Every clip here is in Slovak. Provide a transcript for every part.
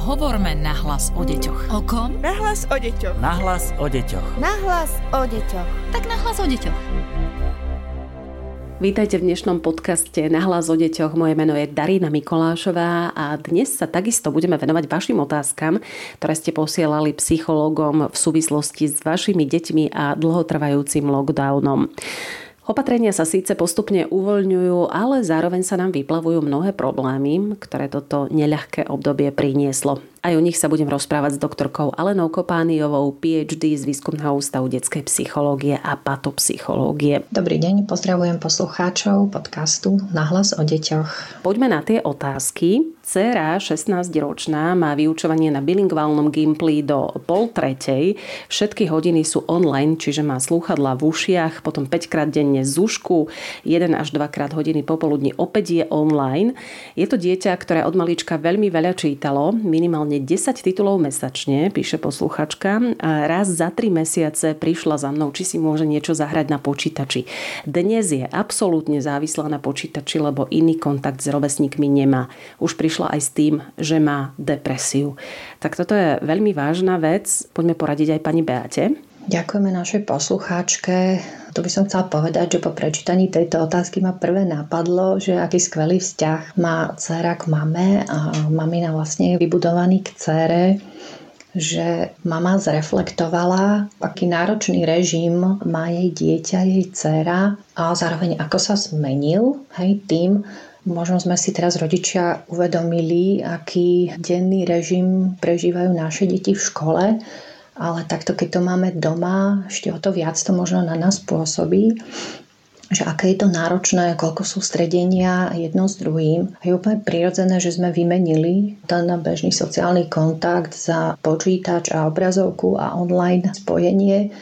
Hovorme nahlas o deťoch. O kom? Nahlas o deťoch. Nahlas o deťoch. Nahlas o deťoch. Tak nahlas o deťoch. Vítajte v dnešnom podcaste Nahlas o deťoch. Moje meno je Darina Mikolášová a dnes sa takisto budeme venovať vašim otázkam, ktoré ste posielali psychológom v súvislosti s vašimi deťmi a dlhotrvajúcim lockdownom. Opatrenia sa síce postupne uvoľňujú, ale zároveň sa nám vyplavujú mnohé problémy, ktoré toto neľahké obdobie prinieslo. Aj o nich sa budem rozprávať s doktorkou Alenou Kopániovou, PhD z Výskumného ústavu detskej psychológie a patopsychológie. Dobrý deň, pozdravujem poslucháčov podcastu Nahlas o deťoch. Poďme na tie otázky. Cera, 16-ročná, má vyučovanie na bilingválnom Gimply do pol tretej. Všetky hodiny sú online, čiže má slúchadla v ušiach, potom 5 krát denne z ušku, 1 až 2 krát hodiny popoludní opäť je online. Je to dieťa, ktoré od malička veľmi veľa čítalo, minimálne 10 titulov mesačne, píše posluchačka. Raz za 3 mesiace prišla za mnou, či si môže niečo zahrať na počítači. Dnes je absolútne závislá na počítači, lebo iný kontakt s rovesníkmi nemá. Už prišla aj s tým, že má depresiu. Tak toto je veľmi vážna vec. Poďme poradiť aj pani Beate. Ďakujeme našej poslucháčke. Tu by som chcela povedať, že po prečítaní tejto otázky ma prvé napadlo, že aký skvelý vzťah má dcera k mame a mamina vlastne je vybudovaný k dcere že mama zreflektovala, aký náročný režim má jej dieťa, jej dcera a zároveň ako sa zmenil hej, tým, Možno sme si teraz rodičia uvedomili, aký denný režim prežívajú naše deti v škole, ale takto keď to máme doma, ešte o to viac to možno na nás pôsobí že aké je to náročné, koľko sú stredenia jedno s druhým. Je úplne prirodzené, že sme vymenili ten bežný sociálny kontakt za počítač a obrazovku a online spojenie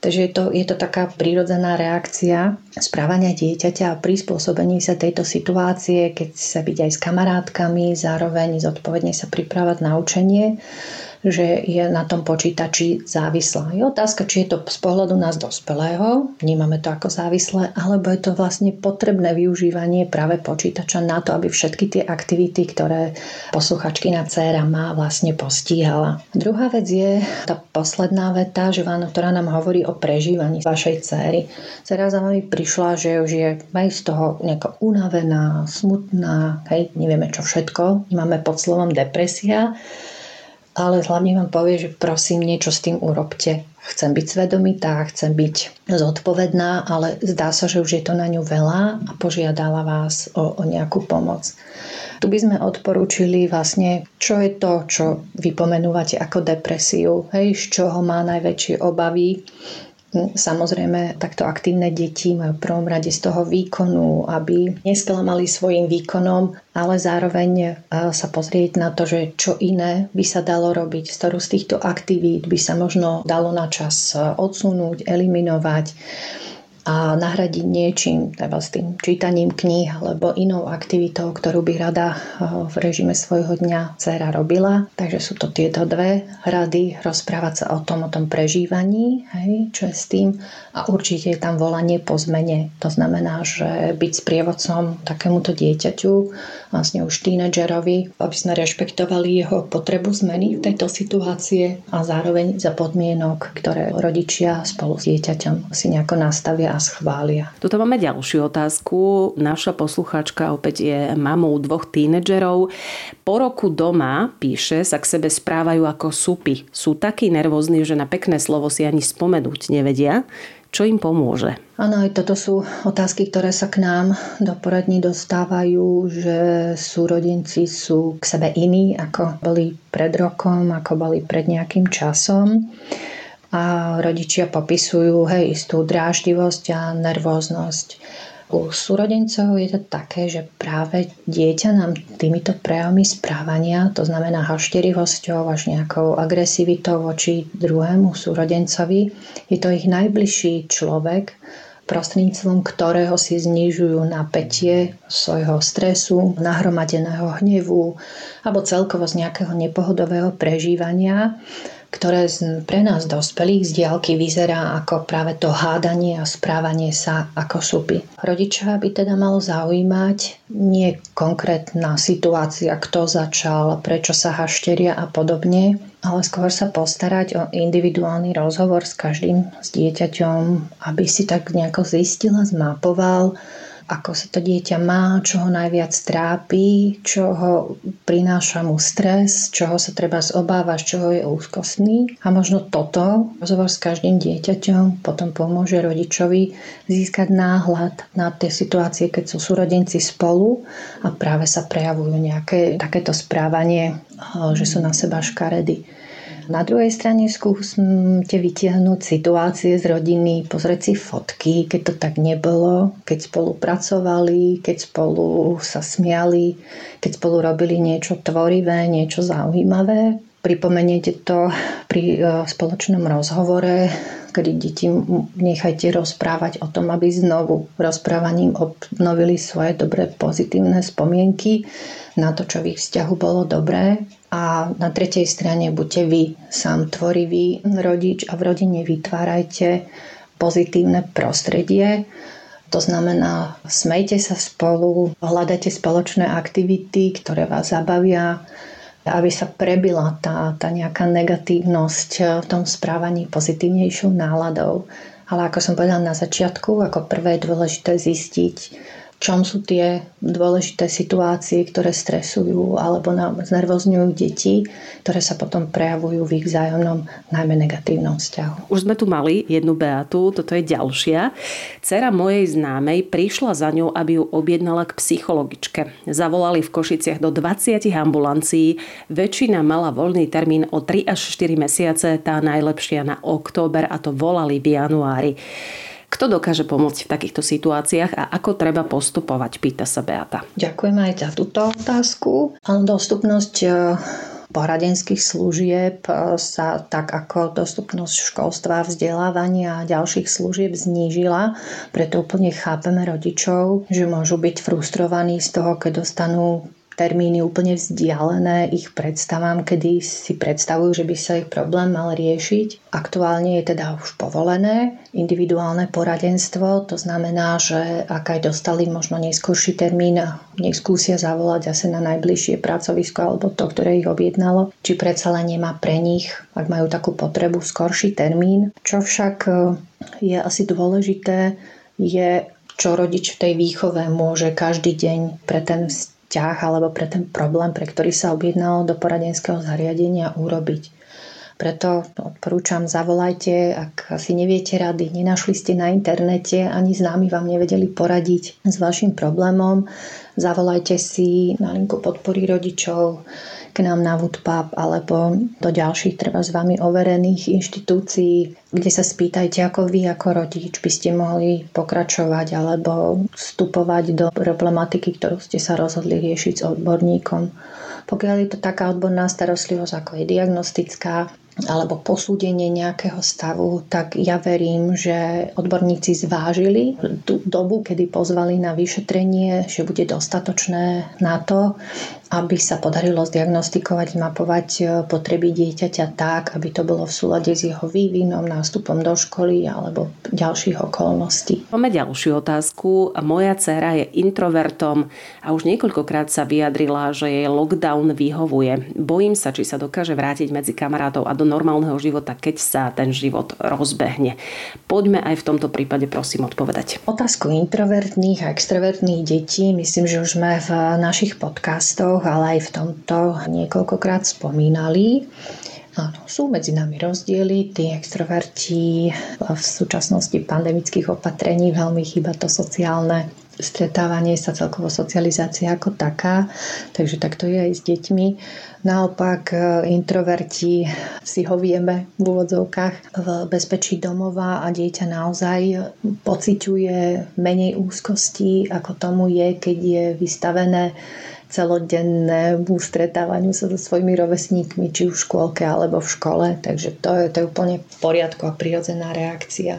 Takže je to, je to taká prírodzená reakcia správania dieťaťa a prispôsobení sa tejto situácie, keď sa byť aj s kamarátkami, zároveň zodpovedne sa pripravať na učenie že je na tom počítači závislá. Je otázka, či je to z pohľadu nás dospelého, vnímame to ako závislé, alebo je to vlastne potrebné využívanie práve počítača na to, aby všetky tie aktivity, ktoré posluchačky na dcéra má, vlastne postíhala. Druhá vec je tá posledná veta, že vám, ktorá nám hovorí o prežívaní vašej céry. Cera za vami prišla, že už je aj z toho nejako unavená, smutná, hej, nevieme čo všetko, máme pod slovom depresia ale hlavne vám povie, že prosím, niečo s tým urobte. Chcem byť svedomitá, chcem byť zodpovedná, ale zdá sa, že už je to na ňu veľa a požiadala vás o, o nejakú pomoc. Tu by sme odporúčili vlastne, čo je to, čo vy pomenúvate ako depresiu, hej, z čoho má najväčšie obavy, Samozrejme, takto aktívne deti majú v prvom rade z toho výkonu, aby nesklamali svojim výkonom, ale zároveň e, sa pozrieť na to, že čo iné by sa dalo robiť, z ktorú z týchto aktivít by sa možno dalo na čas e, odsunúť, eliminovať a nahradiť niečím, teda s tým čítaním kníh alebo inou aktivitou, ktorú by rada eh, v režime svojho dňa dcera robila. Takže sú to tieto dve rady, rozprávať sa o tom, o tom prežívaní, hej, čo je s tým a určite je tam volanie po zmene. To znamená, že byť sprievodcom takémuto dieťaťu, vlastne už tínedžerovi, aby sme rešpektovali jeho potrebu zmeny v tejto situácie a zároveň za podmienok, ktoré rodičia spolu s dieťaťom si nejako nastavia nás chvália. Tuto máme ďalšiu otázku. Naša poslucháčka opäť je mamou dvoch tínedžerov. Po roku doma, píše, sa k sebe správajú ako supy. Sú takí nervózni, že na pekné slovo si ani spomenúť nevedia. Čo im pomôže? Áno, aj toto sú otázky, ktoré sa k nám do poradní dostávajú, že súrodenci sú k sebe iní, ako boli pred rokom, ako boli pred nejakým časom a rodičia popisujú hej, istú dráždivosť a nervóznosť. U súrodencov je to také, že práve dieťa nám týmito prejavmi správania, to znamená hašterivosťou až nejakou agresivitou voči druhému súrodencovi, je to ich najbližší človek, prostredníctvom ktorého si znižujú napätie svojho stresu, nahromadeného hnevu alebo celkovo z nejakého nepohodového prežívania ktoré pre nás dospelých z diálky vyzerá ako práve to hádanie a správanie sa ako supy. Rodiča by teda malo zaujímať nie konkrétna situácia, kto začal, prečo sa hašteria a podobne, ale skôr sa postarať o individuálny rozhovor s každým s dieťaťom, aby si tak nejako zistila, zmapoval, ako sa to dieťa má, čo ho najviac trápi, čo ho prináša mu stres, čoho sa treba zobávať, z čoho je úzkostný. A možno toto, rozhovor s každým dieťaťom, potom pomôže rodičovi získať náhľad na tie situácie, keď sú súrodenci spolu a práve sa prejavujú nejaké takéto správanie, že sú na seba škaredy. Na druhej strane skúste vytiahnuť situácie z rodiny, pozrieť si fotky, keď to tak nebolo, keď spolu pracovali, keď spolu sa smiali, keď spolu robili niečo tvorivé, niečo zaujímavé. Pripomeniete to pri e, spoločnom rozhovore, kedy deti nechajte rozprávať o tom, aby znovu rozprávaním obnovili svoje dobré pozitívne spomienky na to, čo v ich vzťahu bolo dobré a na tretej strane buďte vy sám tvorivý rodič a v rodine vytvárajte pozitívne prostredie. To znamená, smejte sa spolu, hľadajte spoločné aktivity, ktoré vás zabavia, aby sa prebila tá, tá nejaká negatívnosť v tom správaní pozitívnejšou náladou. Ale ako som povedala na začiatku, ako prvé je dôležité zistiť, čom sú tie dôležité situácie, ktoré stresujú alebo znervozňujú deti, ktoré sa potom prejavujú v ich vzájomnom, najmä negatívnom vzťahu. Už sme tu mali jednu Beatu, toto je ďalšia. Cera mojej známej prišla za ňou, aby ju objednala k psychologičke. Zavolali v Košiciach do 20 ambulancií. Väčšina mala voľný termín o 3 až 4 mesiace, tá najlepšia na október a to volali v januári. Kto dokáže pomôcť v takýchto situáciách a ako treba postupovať, pýta sa Beata. Ďakujem aj za túto otázku. Dostupnosť e, poradenských služieb e, sa tak ako dostupnosť školstva, vzdelávania a ďalších služieb znížila. Preto úplne chápeme rodičov, že môžu byť frustrovaní z toho, keď dostanú termíny úplne vzdialené ich predstavám, kedy si predstavujú, že by sa ich problém mal riešiť. Aktuálne je teda už povolené individuálne poradenstvo, to znamená, že ak aj dostali možno neskôrší termín, nech skúsia zavolať zase na najbližšie pracovisko alebo to, ktoré ich objednalo, či predsa len nemá pre nich, ak majú takú potrebu, skorší termín. Čo však e, je asi dôležité, je čo rodič v tej výchove môže každý deň pre ten ťah alebo pre ten problém, pre ktorý sa objednalo do poradenského zariadenia urobiť. Preto odporúčam, zavolajte, ak si neviete rady, nenašli ste na internete, ani známi vám nevedeli poradiť s vašim problémom, zavolajte si na linku podpory rodičov, k nám na Woodpub alebo do ďalších treba s vami overených inštitúcií, kde sa spýtajte, ako vy ako rodič by ste mohli pokračovať alebo vstupovať do problematiky, ktorú ste sa rozhodli riešiť s odborníkom. Pokiaľ je to taká odborná starostlivosť, ako je diagnostická, alebo posúdenie nejakého stavu, tak ja verím, že odborníci zvážili tú dobu, kedy pozvali na vyšetrenie, že bude dostatočné na to, aby sa podarilo zdiagnostikovať, mapovať e, potreby dieťaťa tak, aby to bolo v súlade s jeho vývinom, nástupom do školy alebo ďalších okolností. Máme ďalšiu otázku. Moja dcéra je introvertom a už niekoľkokrát sa vyjadrila, že jej lockdown vyhovuje. Bojím sa, či sa dokáže vrátiť medzi kamarátov a do normálneho života, keď sa ten život rozbehne. Poďme aj v tomto prípade prosím odpovedať. Otázku introvertných a extrovertných detí myslím, že už sme v našich podcastoch, ale aj v tomto niekoľkokrát spomínali. Áno, sú medzi nami rozdiely. Tí extroverti v súčasnosti pandemických opatrení veľmi chýba to sociálne stretávanie sa, celkovo socializácia ako taká. Takže takto je aj s deťmi. Naopak e, introverti si ho vieme v úvodzovkách v bezpečí domova a dieťa naozaj pociťuje menej úzkosti, ako tomu je, keď je vystavené celodennému stretávaniu sa so svojimi rovesníkmi, či v škôlke alebo v škole. Takže to je, to je úplne v poriadku a prirodzená reakcia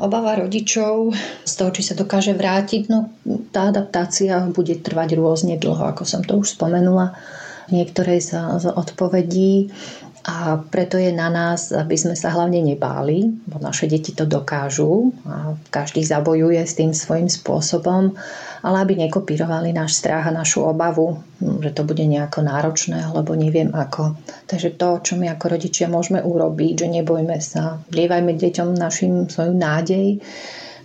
obava rodičov z toho, či sa dokáže vrátiť, no tá adaptácia bude trvať rôzne dlho, ako som to už spomenula v niektorej z, z odpovedí. A preto je na nás, aby sme sa hlavne nebáli, bo naše deti to dokážu a každý zabojuje s tým svojím spôsobom, ale aby nekopírovali náš strach a našu obavu, že to bude nejako náročné, alebo neviem ako. Takže to, čo my ako rodičia môžeme urobiť, že nebojme sa, vlievajme deťom našim svoju nádej,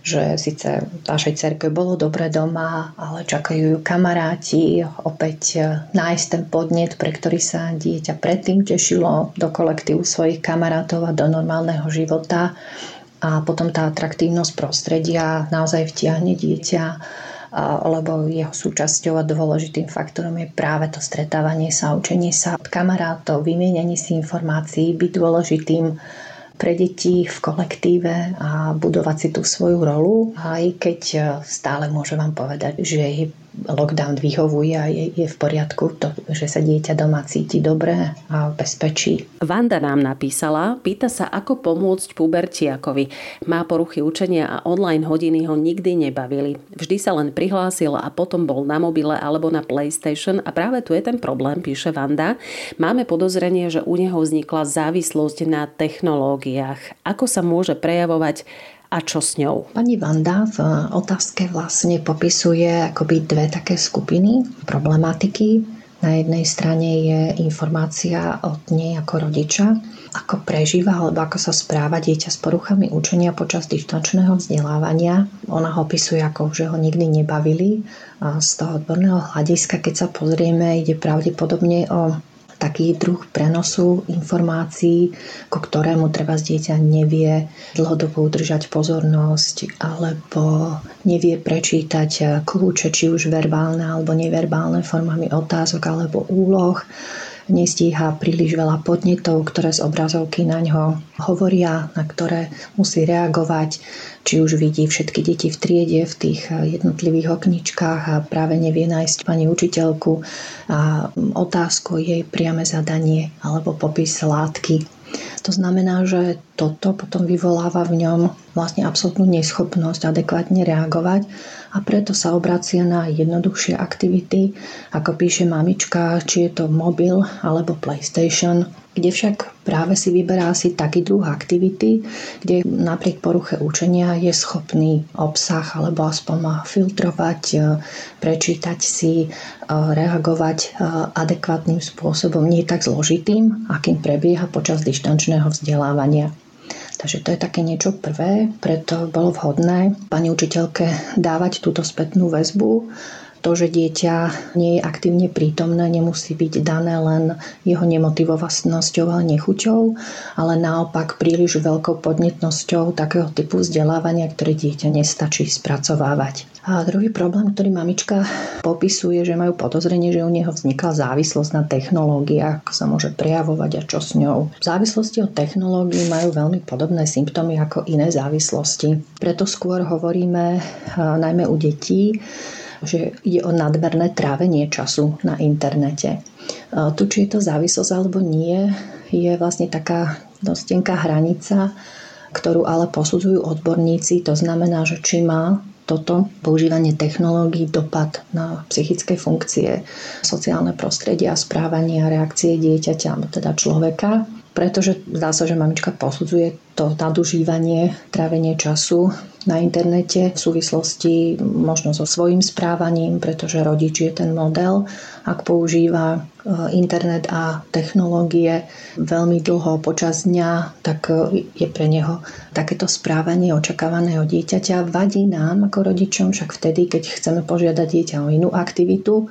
že síce vašej cerke bolo dobre doma, ale čakajú ju kamaráti, opäť e, nájsť ten podnet, pre ktorý sa dieťa predtým tešilo do kolektívu svojich kamarátov a do normálneho života a potom tá atraktívnosť prostredia naozaj vtiahne dieťa lebo jeho súčasťou a dôležitým faktorom je práve to stretávanie sa, učenie sa od kamarátov, vymienenie si informácií, byť dôležitým pre deti v kolektíve a budovať si tú svoju rolu, aj keď stále môžem vám povedať, že je lockdown vyhovuje a je, je v poriadku, to, že sa dieťa doma cíti dobre a bezpečí. Vanda nám napísala, pýta sa, ako pomôcť pubertiakovi. Má poruchy učenia a online hodiny ho nikdy nebavili. Vždy sa len prihlásil a potom bol na mobile alebo na PlayStation a práve tu je ten problém, píše Vanda. Máme podozrenie, že u neho vznikla závislosť na technológiách. Ako sa môže prejavovať a čo s ňou? Pani Vanda v otázke vlastne popisuje akoby dve také skupiny problematiky. Na jednej strane je informácia od nej ako rodiča, ako prežíva alebo ako sa správa dieťa s poruchami učenia počas dištančného vzdelávania. Ona ho opisuje ako, že ho nikdy nebavili. A z toho odborného hľadiska, keď sa pozrieme, ide pravdepodobne o taký druh prenosu informácií, ku ktorému treba z dieťa nevie dlhodobo udržať pozornosť alebo nevie prečítať kľúče, či už verbálne alebo neverbálne formami otázok alebo úloh nestíha príliš veľa podnetov, ktoré z obrazovky na ňo hovoria, na ktoré musí reagovať, či už vidí všetky deti v triede v tých jednotlivých okničkách a práve nevie nájsť pani učiteľku. A otázku jej priame zadanie alebo popis látky. To znamená, že toto potom vyvoláva v ňom vlastne absolútnu neschopnosť adekvátne reagovať a preto sa obracia na jednoduchšie aktivity, ako píše mamička, či je to mobil alebo PlayStation, kde však práve si vyberá si taký druh aktivity, kde napriek poruche učenia je schopný obsah alebo aspoň filtrovať, e, prečítať si, e, reagovať e, adekvátnym spôsobom, nie tak zložitým, akým prebieha počas dištančného vzdelávania. Takže to je také niečo prvé, preto bolo vhodné pani učiteľke dávať túto spätnú väzbu to, že dieťa nie je aktívne prítomné, nemusí byť dané len jeho nemotivovanosťou a nechuťou, ale naopak príliš veľkou podnetnosťou takého typu vzdelávania, ktoré dieťa nestačí spracovávať. A druhý problém, ktorý mamička popisuje, že majú podozrenie, že u neho vznikla závislosť na technológiách, ako sa môže prejavovať a čo s ňou. V závislosti od technológií majú veľmi podobné symptómy ako iné závislosti. Preto skôr hovoríme najmä u detí, že ide o nadmerné trávenie času na internete. Tu, či je to závislosť alebo nie, je vlastne taká dosť tenká hranica, ktorú ale posudzujú odborníci. To znamená, že či má toto používanie technológií dopad na psychické funkcie, sociálne prostredie a správanie a reakcie dieťaťa, teda človeka pretože zdá sa, že mamička posudzuje to nadužívanie, trávenie času na internete v súvislosti možno so svojím správaním, pretože rodič je ten model. Ak používa e, internet a technológie veľmi dlho počas dňa, tak e, je pre neho takéto správanie očakávaného dieťaťa. Vadí nám ako rodičom však vtedy, keď chceme požiadať dieťa o inú aktivitu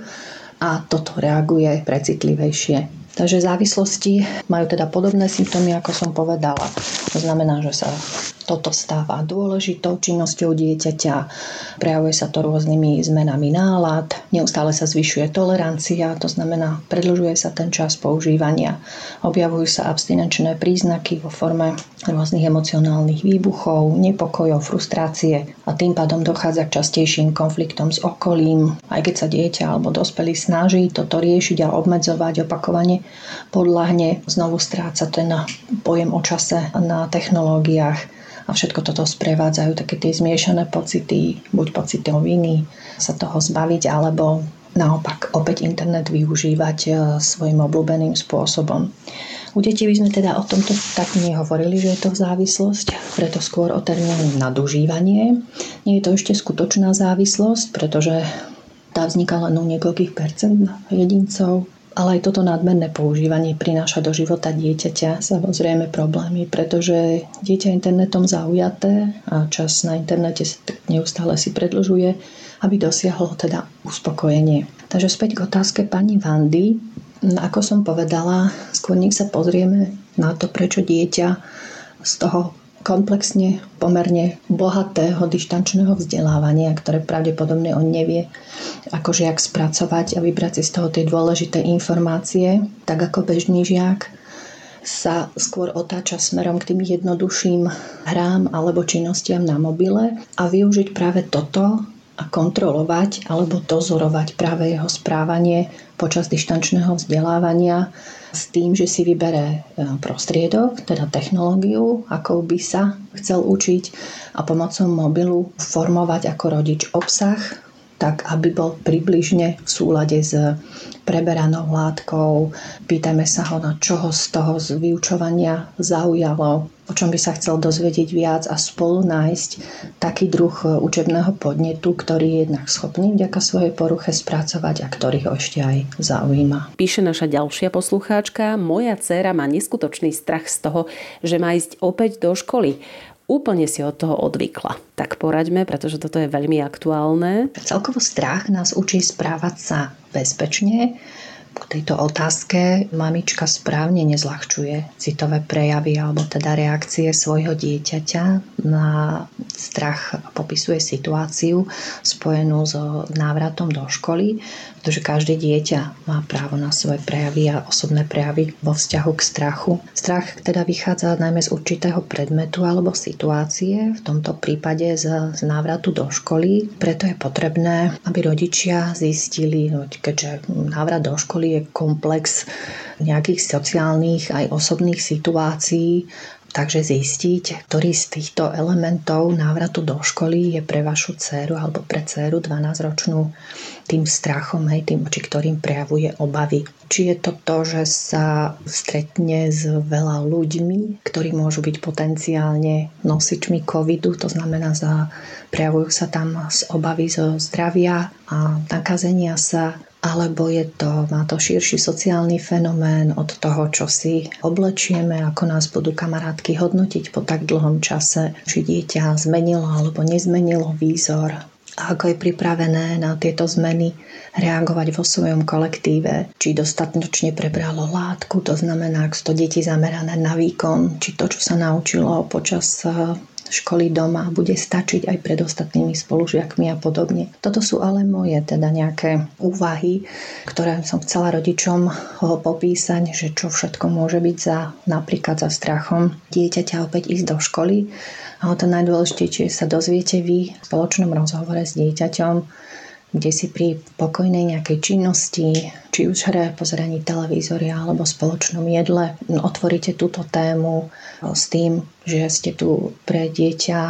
a toto reaguje precitlivejšie. Takže závislosti majú teda podobné symptómy, ako som povedala. To znamená, že sa toto stáva dôležitou činnosťou dieťaťa, prejavuje sa to rôznymi zmenami nálad, neustále sa zvyšuje tolerancia, to znamená, predlžuje sa ten čas používania, objavujú sa abstinenčné príznaky vo forme rôznych emocionálnych výbuchov, nepokojov, frustrácie a tým pádom dochádza k častejším konfliktom s okolím, aj keď sa dieťa alebo dospelý snaží toto riešiť a obmedzovať opakovane, podľahne znovu stráca ten pojem o čase na technológiách a všetko toto sprevádzajú také tie zmiešané pocity, buď pocitom viny, sa toho zbaviť, alebo naopak opäť internet využívať e, svojim obľúbeným spôsobom. U detí by sme teda o tomto tak nehovorili, že je to závislosť, preto skôr o termínu nadužívanie. Nie je to ešte skutočná závislosť, pretože tá vzniká len u niekoľkých percent jedincov, ale aj toto nadmerné používanie prináša do života dieťaťa samozrejme problémy, pretože dieťa internetom zaujaté a čas na internete neustále si predlžuje, aby dosiahlo teda uspokojenie. Takže späť k otázke pani Vandy. Ako som povedala, skôr sa pozrieme na to, prečo dieťa z toho komplexne pomerne bohatého dištančného vzdelávania, ktoré pravdepodobne on nevie ako žiak spracovať a vybrať si z toho tie dôležité informácie, tak ako bežný žiak sa skôr otáča smerom k tým jednoduchším hrám alebo činnostiam na mobile a využiť práve toto a kontrolovať alebo dozorovať práve jeho správanie počas dištančného vzdelávania s tým, že si vybere e, prostriedok, teda technológiu, akou by sa chcel učiť a pomocou mobilu formovať ako rodič obsah, tak aby bol približne v súlade s preberanou látkou. Pýtajme sa ho, na čoho z toho z vyučovania zaujalo, o čom by sa chcel dozvedieť viac a spolu nájsť taký druh učebného podnetu, ktorý je jednak schopný vďaka svojej poruche spracovať a ktorý ho ešte aj zaujíma. Píše naša ďalšia poslucháčka, moja dcéra má neskutočný strach z toho, že má ísť opäť do školy úplne si od toho odvykla. Tak poraďme, pretože toto je veľmi aktuálne. Celkovo strach nás učí správať sa bezpečne, k tejto otázke mamička správne nezľahčuje citové prejavy alebo teda reakcie svojho dieťaťa na strach popisuje situáciu spojenú so návratom do školy, pretože každé dieťa má právo na svoje prejavy a osobné prejavy vo vzťahu k strachu. Strach teda vychádza najmä z určitého predmetu alebo situácie, v tomto prípade z, z návratu do školy. Preto je potrebné, aby rodičia zistili, no, keďže návrat do školy je komplex nejakých sociálnych aj osobných situácií, Takže zistiť, ktorý z týchto elementov návratu do školy je pre vašu dceru alebo pre dceru 12-ročnú tým strachom, hej, tým, či ktorým prejavuje obavy. Či je to to, že sa stretne s veľa ľuďmi, ktorí môžu byť potenciálne nosičmi covidu, to znamená, za, prejavujú sa tam z obavy zo zdravia a nakazenia sa alebo je to, má to širší sociálny fenomén od toho, čo si oblečieme, ako nás budú kamarátky hodnotiť po tak dlhom čase, či dieťa zmenilo alebo nezmenilo výzor. A ako je pripravené na tieto zmeny reagovať vo svojom kolektíve, či dostatočne prebralo látku, to znamená, ak to deti zamerané na výkon, či to, čo sa naučilo počas školy doma bude stačiť aj pred ostatnými spolužiakmi a podobne. Toto sú ale moje teda nejaké úvahy, ktoré som chcela rodičom popísať, že čo všetko môže byť za napríklad za strachom dieťaťa opäť ísť do školy. A to najdôležitejšie sa dozviete vy v spoločnom rozhovore s dieťaťom, kde si pri pokojnej nejakej činnosti, či už hre, pozeraní televízory alebo spoločnom jedle, otvoríte túto tému s tým, že ste tu pre dieťa.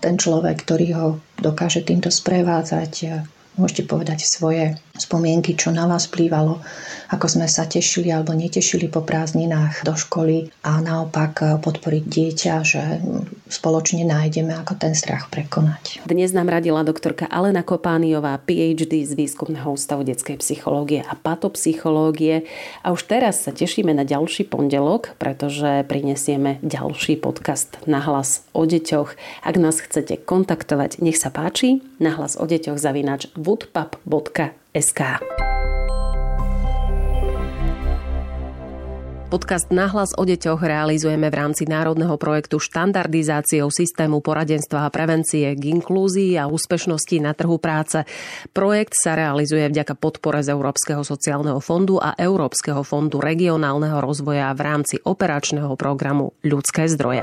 Ten človek, ktorý ho dokáže týmto sprevádzať, Môžete povedať svoje spomienky, čo na vás plývalo, ako sme sa tešili alebo netešili po prázdninách do školy a naopak podporiť dieťa, že spoločne nájdeme, ako ten strach prekonať. Dnes nám radila doktorka Alena Kopániová, PhD z Výskumného ústavu detskej psychológie a patopsychológie. A už teraz sa tešíme na ďalší pondelok, pretože prinesieme ďalší podcast na hlas o deťoch. Ak nás chcete kontaktovať, nech sa páči, na hlas o deťoch zavinač woodpub.sk. Podcast Nahlas o deťoch realizujeme v rámci národného projektu štandardizáciou systému poradenstva a prevencie k inklúzii a úspešnosti na trhu práce. Projekt sa realizuje vďaka podpore z Európskeho sociálneho fondu a Európskeho fondu regionálneho rozvoja v rámci operačného programu Ľudské zdroje.